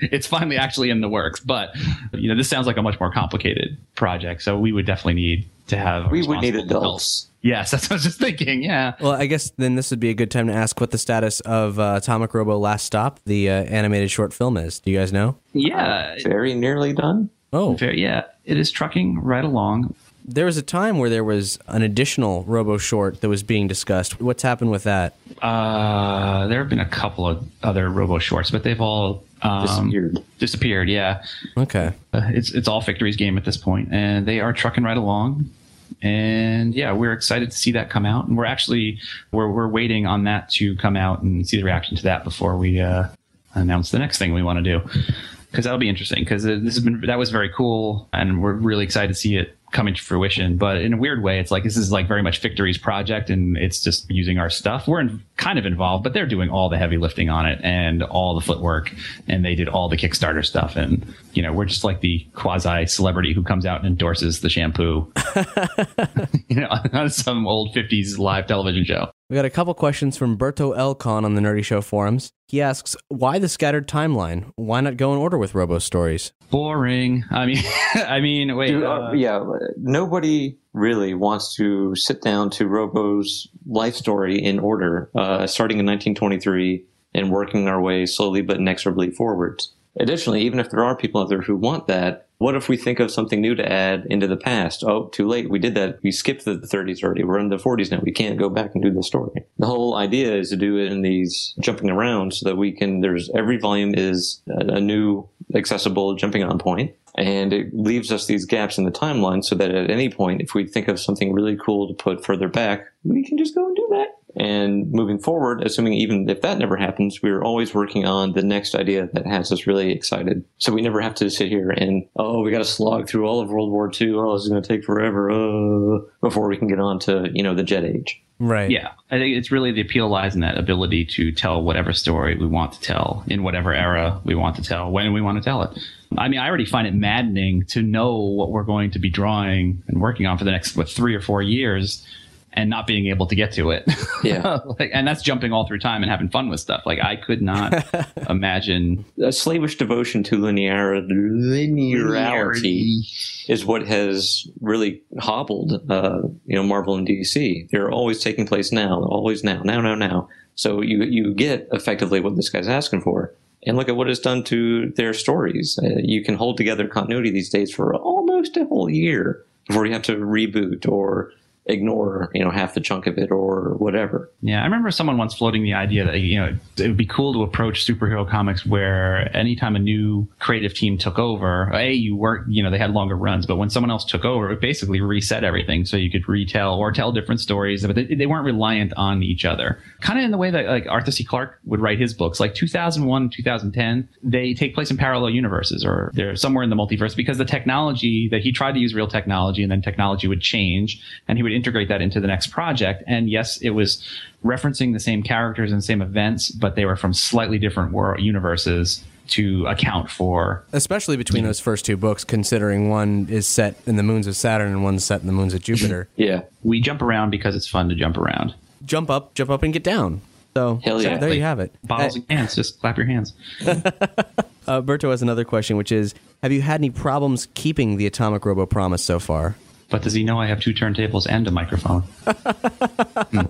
it's finally actually in the works, but you know, this sounds like a much more complicated project. So we would definitely need to have. We would need adults. Adults. Yes, that's what I was just thinking. Yeah. Well, I guess then this would be a good time to ask what the status of uh, Atomic Robo Last Stop, the uh, animated short film, is. Do you guys know? Yeah. Uh, very nearly done. Oh. Very, yeah. It is trucking right along. There was a time where there was an additional Robo short that was being discussed. What's happened with that? Uh, there have been a couple of other Robo shorts, but they've all um, disappeared. Disappeared, yeah. Okay. Uh, it's it's all Victory's game at this point, and they are trucking right along and yeah, we're excited to see that come out. And we're actually we're we're waiting on that to come out and see the reaction to that before we uh, announce the next thing we want to do. Because that'll be interesting. Because this has been that was very cool, and we're really excited to see it coming to fruition. But in a weird way, it's like this is like very much Victory's project, and it's just using our stuff. We're in, kind of involved, but they're doing all the heavy lifting on it and all the footwork, and they did all the Kickstarter stuff. And you know, we're just like the quasi celebrity who comes out and endorses the shampoo, you know, on some old '50s live television show. We got a couple questions from Berto Elcon on the Nerdy Show forums. He asks, "Why the scattered timeline? Why not go in order with Robo stories?" Boring. I mean, I mean, wait. Dude, uh, uh, yeah, nobody really wants to sit down to Robo's life story in order, uh, starting in 1923 and working our way slowly but inexorably forwards. Additionally, even if there are people out there who want that, what if we think of something new to add into the past? Oh, too late. We did that. We skipped the 30s already. We're in the 40s now. We can't go back and do the story. The whole idea is to do it in these jumping around so that we can, there's every volume is a, a new accessible jumping on point, And it leaves us these gaps in the timeline so that at any point, if we think of something really cool to put further back, we can just go and do that. And moving forward, assuming even if that never happens, we're always working on the next idea that has us really excited. So we never have to sit here and, oh, we got to slog through all of World War II. Oh, this is going to take forever uh, before we can get on to, you know, the jet age. Right. Yeah, I think it's really the appeal lies in that ability to tell whatever story we want to tell in whatever era we want to tell when we want to tell it. I mean, I already find it maddening to know what we're going to be drawing and working on for the next what three or four years, and not being able to get to it. Yeah. like, and that's jumping all through time and having fun with stuff. Like I could not imagine. A slavish devotion to linear, linearity is what has really hobbled, uh, you know, Marvel and DC. They're always taking place now, always now, now, now, now. So you you get effectively what this guy's asking for, and look at what it's done to their stories. Uh, you can hold together continuity these days for almost a whole year before you have to reboot or ignore you know half the chunk of it or whatever. Yeah, I remember someone once floating the idea that you know it would be cool to approach superhero comics where anytime a new creative team took over, a you work you know they had longer runs, but when someone else took over, it basically reset everything so you could retell or tell different stories, but they, they weren't reliant on each other. Kind of in the way that like Arthur C. Clarke would write his books, like 2001, 2010, they take place in parallel universes or they're somewhere in the multiverse because the technology that he tried to use real technology and then technology would change and he would integrate that into the next project. And yes, it was referencing the same characters and same events, but they were from slightly different world universes to account for. Especially between those first two books, considering one is set in the moons of Saturn and one's set in the moons of Jupiter. Yeah, We jump around because it's fun to jump around. jump up, jump up, and get down. So yeah. there you have it. Bottles and cans, just clap your hands. Uh, Berto has another question, which is: Have you had any problems keeping the Atomic Robo promise so far? But does he know I have two turntables and a microphone? Hmm.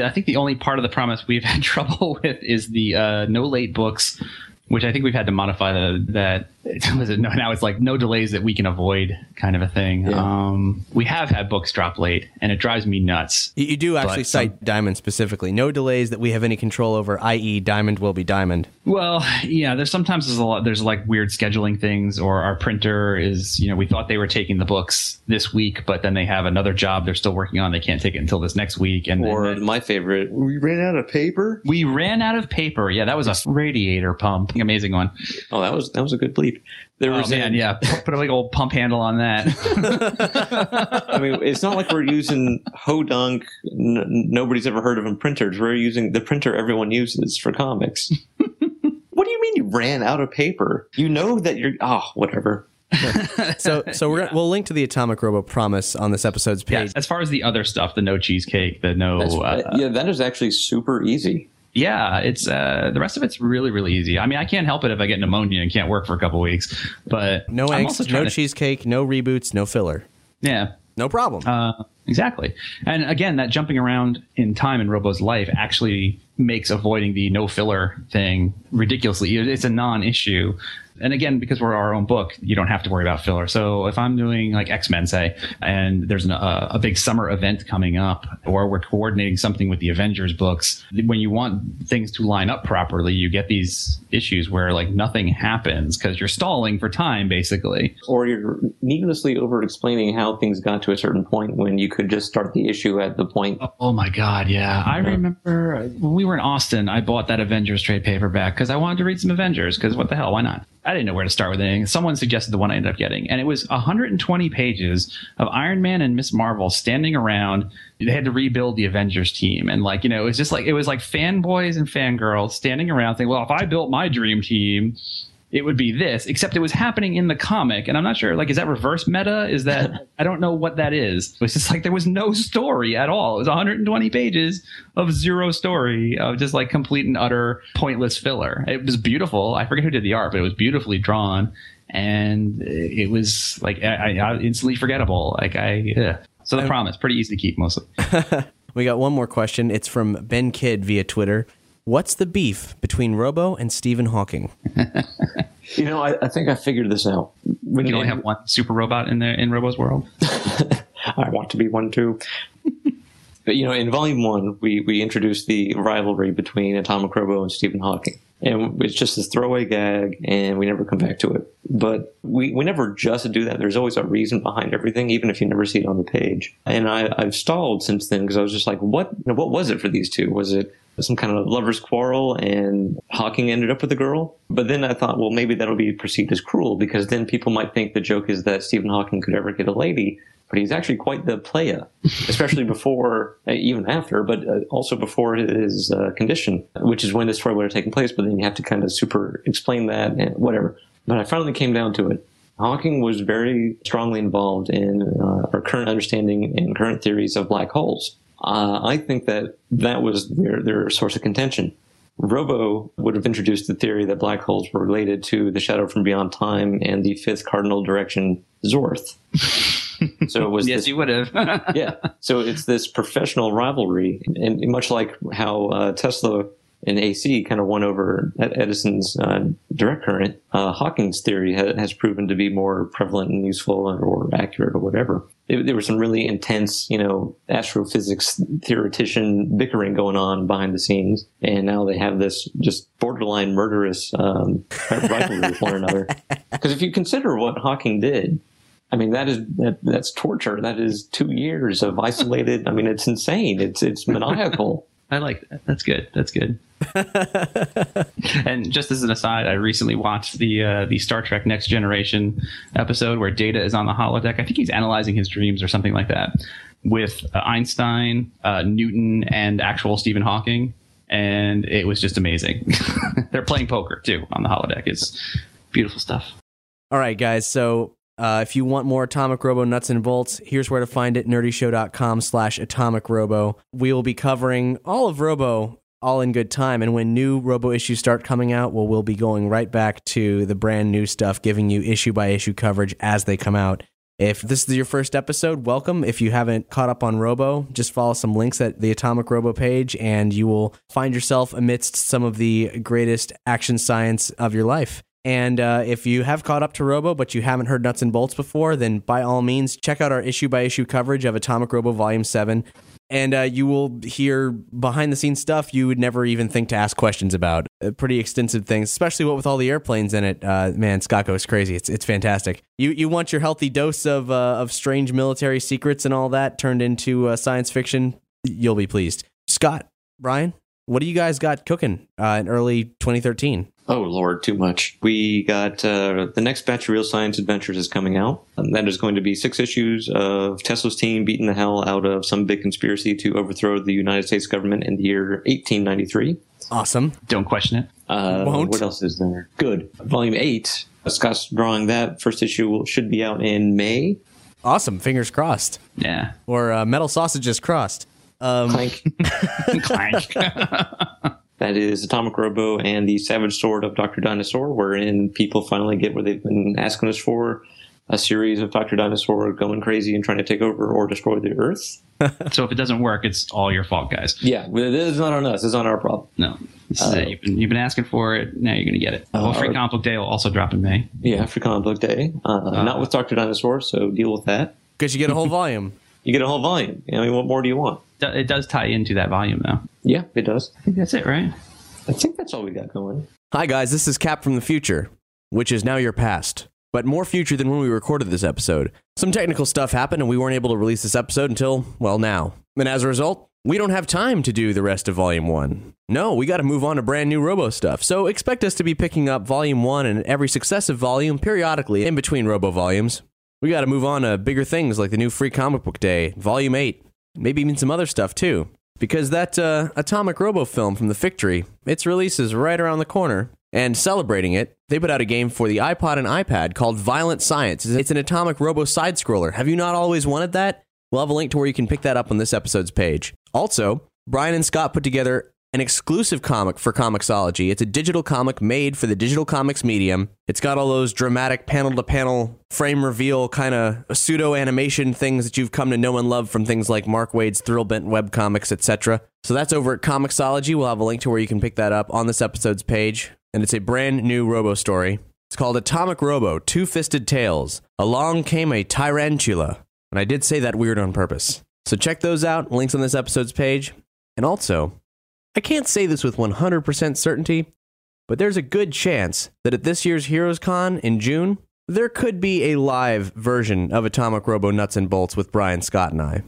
I think the only part of the promise we've had trouble with is the uh, no late books, which I think we've had to modify the, that. Was it, no, now it's like no delays that we can avoid kind of a thing. Yeah. Um, we have had books drop late, and it drives me nuts. You, you do actually But some- cite Diamond specifically. No delays that we have any control over, i.e., Diamond will be Diamond. Well, yeah, there's sometimes there's a lot there's like weird scheduling things or our printer is, you know, we thought they were taking the books this week, but then they have another job they're still working on. They can't take it until this next week and or then my favorite, we ran out of paper. we ran out of paper. Yeah, that was a radiator pump. Amazing one. Oh, that was that was a good bleep. There Oh was a- yeah. Put a big old pump handle on that. I mean, it's not like we're using Hodunk. N- nobody's ever heard of them printers. We're using the printer everyone uses for comics. what do you mean you ran out of paper? You know that you're. Oh, whatever. So, so we're, we'll link to the Atomic Robo promise on this episode's page. yes. As far as the other stuff, the no cheesecake, the no uh, yeah, that is actually super easy. Yeah, it's uh, the rest of it's really really easy. I mean, I can't help it if I get pneumonia and can't work for a couple weeks, but No eggs, no to- cheesecake, no reboots, no filler. Yeah, No problem. uh, exactly. And again, that jumping around in time in Robo's life actually makes avoiding the no filler thing ridiculously. It's a non-issue. And again, because we're our own book, you don't have to worry about filler. So if I'm doing like X Men, say, and there's an, uh, a big summer event coming up, or we're coordinating something with the Avengers books, when you want things to line up properly, you get these issues where like nothing happens because you're stalling for time, basically. Or you're needlessly over explaining how things got to a certain point when you could just start the issue at the point. Oh my God, yeah. I remember when we were in Austin, I bought that Avengers trade paperback because I wanted to read some Avengers because what the hell, why not? I didn't know where to start with anything. Someone suggested the one I ended up getting, and it was 120 pages of Iron Man and Miss Marvel standing around. They had to rebuild the Avengers team, and like you know, it was just like it was like fanboys and fangirls standing around saying, "Well, if I built my dream team." It would be this, except it was happening in the comic. And I'm not sure, like, is that reverse meta? Is that, I don't know what that is. It's just like there was no story at all. It was 120 pages of zero story, of just like complete and utter pointless filler. It was beautiful. I forget who did the art, but it was beautifully drawn. And it was like I, I instantly forgettable. Like I, ugh. so the promise pretty easy to keep mostly. We got one more question. It's from Ben Kidd via Twitter. What's the beef between Robo and Stephen Hawking? You know, I, I think I figured this out. When You only have one super robot in there in Robo's world. I want to be one too. but you know, in volume one, we we introduced the rivalry between Atomic Robo and Stephen Hawking, and it's just this throwaway gag, and we never come back to it. But we we never just do that. There's always a reason behind everything, even if you never see it on the page. And I I've stalled since then because I was just like, what what was it for these two? Was it some kind of lovers quarrel and Hawking ended up with a girl. But then I thought, well, maybe that'll be perceived as cruel because then people might think the joke is that Stephen Hawking could ever get a lady. But he's actually quite the playa, especially before, uh, even after, but uh, also before his uh, condition, which is when this story would have taken place. But then you have to kind of super explain that and whatever. But I finally came down to it. Hawking was very strongly involved in uh, our current understanding and current theories of black holes. Uh, I think that that was their, their source of contention. Robo would have introduced the theory that black holes were related to the shadow from beyond time and the fifth cardinal direction, Zorth. So it was yes, this- you would have. yeah. So it's this professional rivalry, and much like how uh, Tesla and AC kind of won over Ed- Edison's uh, direct current, uh, Hawking's theory ha- has proven to be more prevalent and useful or, accurate or whatever. There, there was some really intense, you know, astrophysics theoretician bickering going on behind the scenes, and now they have this just borderline murderous um, rivalry with one another. Because if you consider what Hawking did, I mean, that is that, that's torture. That is two years of isolated. I mean, it's insane. It's it's maniacal. I like that. That's good. That's good. and just as an aside, I recently watched the uh, the Star Trek Next Generation episode where Data is on the holodeck. I think he's analyzing his dreams or something like that with uh, Einstein, uh, Newton, and actual Stephen Hawking, and it was just amazing. They're playing poker too on the holodeck. It's beautiful stuff. All right, guys. So uh, if you want more Atomic Robo nuts and bolts, here's where to find it nerdyshow.com slash atomic robo. We will be covering all of Robo all in good time. And when new Robo issues start coming out, well, we'll be going right back to the brand new stuff, giving you issue by issue coverage as they come out. If this is your first episode, welcome. If you haven't caught up on Robo, just follow some links at the Atomic Robo page and you will find yourself amidst some of the greatest action science of your life. And uh, if you have caught up to Robo, but you haven't heard Nuts and Bolts before, then by all means, check out our issue by issue coverage of Atomic Robo Volume 7. And uh, you will hear behind the scenes stuff you would never even think to ask questions about. Uh, pretty extensive things, especially what with all the airplanes in it. Uh, man, Scott goes crazy. It's it's fantastic. You you want your healthy dose of uh, of strange military secrets and all that turned into uh, science fiction? You'll be pleased. Scott, Brian, what do you guys got cooking in early 2013? Oh Lord, too much. We got uh, the next batch of Real Science Adventures is coming out. And that is going to be six issues of Tesla's team beating the hell out of some big conspiracy to overthrow the United States government in the year 1893. Awesome. Don't question it. Uh, Won't. What else is there? Good. Volume eight. Scott's drawing that. First issue will, should be out in May. Awesome. Fingers crossed. Yeah. Or uh, metal sausages crossed. Um, Clank. Clank. that is Atomic Robo and the Savage Sword of Dr. Dinosaur, wherein people finally get what they've been asking us for a series of Dr. Dinosaur going crazy and trying to take over or destroy the Earth. so if it doesn't work, it's all your fault, guys. Yeah, well, it is not on us. It's on our problem. No, this is it. Uh, you've been, you've been asking for it. Now you're going to get it. well, uh, Free Comic Book Day will also drop in May. Yeah, Free Comic Book Day. Uh, uh, not with Dr. Dinosaur, so deal with that. because you get a whole volume. You get a whole volume. I mean, what more do you want? It does tie into that volume, though. Yeah, it does. I think that's it, right? I think that's all we got going. Hi, guys. This is Cap from the future, which is now your past, but more future than when we recorded this episode. Some technical stuff happened, and we weren't able to release this episode until, well, now. And as a result, we don't have time to do the rest of Volume 1. No, we got to move on to brand new Robo stuff. So expect us to be picking up Volume 1 and every successive volume periodically in between Robo volumes. We got to move on to bigger things like the new Free Comic Book Day, Volume 8, maybe even some other stuff too. Because that uh, Atomic Robo film from the Victory, its release is right around the corner. And celebrating it, they put out a game for the iPod and iPad called Violent Science. It's an atomic robo side scroller. Have you not always wanted that? We'll have a link to where you can pick that up on this episode's page. Also, Brian and Scott put together an exclusive comic for Comixology. It's a digital comic made for the digital comics medium. It's got all those dramatic panel to panel frame reveal kind of pseudo animation things that you've come to know and love from things like Mark Waid's Thrillbent webcomics, etc. So that's over at Comixology. We'll have a link to where you can pick that up on this episode's page. And it's a brand new Robo story. It's called Atomic Robo Two Fisted Tales. Along came a Tyrantula. And I did say that weird on purpose. So check those out. Links on this episode's page. And also, I can't say this with 100% certainty, but there's a good chance that at this year's Heroes Con in June, there could be a live version of Atomic Robo Nuts and Bolts with Brian Scott and I.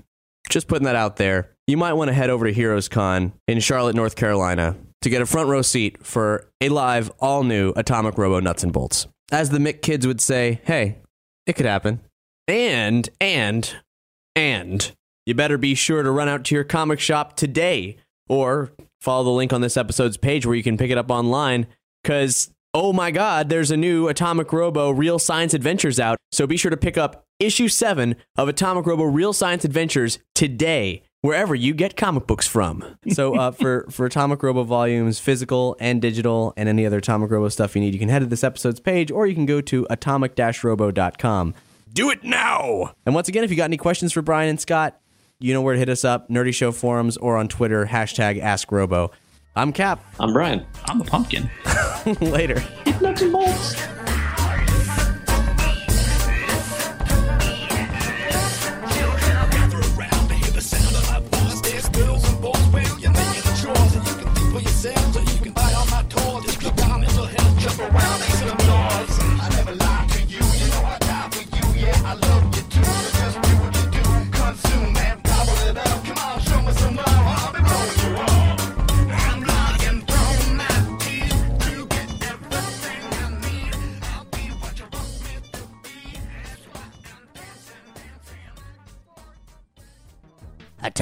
Just putting that out there. You might want to head over to Heroes Con in Charlotte, North Carolina to get a front row seat for a live, all new Atomic Robo Nuts and Bolts. As the Mick kids would say, hey, it could happen. And, and, and, you better be sure to run out to your comic shop today or follow the link on this episode's page where you can pick it up online because oh my god there's a new atomic robo real science adventures out. So be sure to pick up issue 7 of atomic robo real science adventures today wherever you get comic books from. So uh, for for atomic robo volumes physical and digital and any other atomic robo stuff you need you can head to this episode's page or you can go to atomic-robo.com do it now! And once again if you got any questions for brian and scott you know where to hit us up Nerdy Show forums or on Twitter, hashtag AskRobo. I'm Cap. I'm Brian. I'm the pumpkin. Later. Nuts and bolts.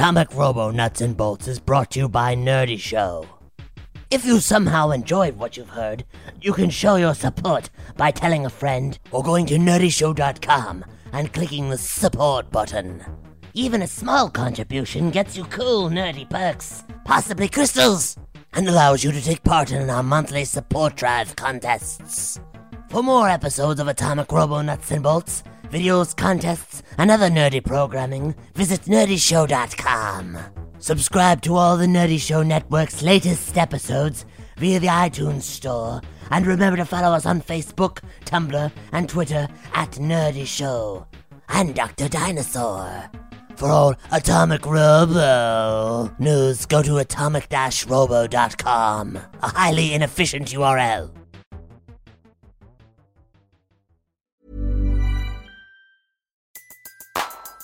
Atomic Robo Nuts and Bolts is brought to you by Nerdy Show. If you somehow enjoyed what you've heard, you can show your support by telling a friend or going to nerdyshow.com and clicking the support button. Even a small contribution gets you cool nerdy perks, possibly crystals, and allows you to take part in our monthly support drive contests. For more episodes of Atomic Robo Nuts and Bolts, videos, contests, and other nerdy programming, visit nerdyshow.com. Subscribe to all the Nerdy Show Network's latest episodes via the iTunes Store, and remember to follow us on Facebook, Tumblr, and Twitter at Nerdy Show and Dr. Dinosaur. For all Atomic Robo news, go to atomic-robo.com, a highly inefficient URL.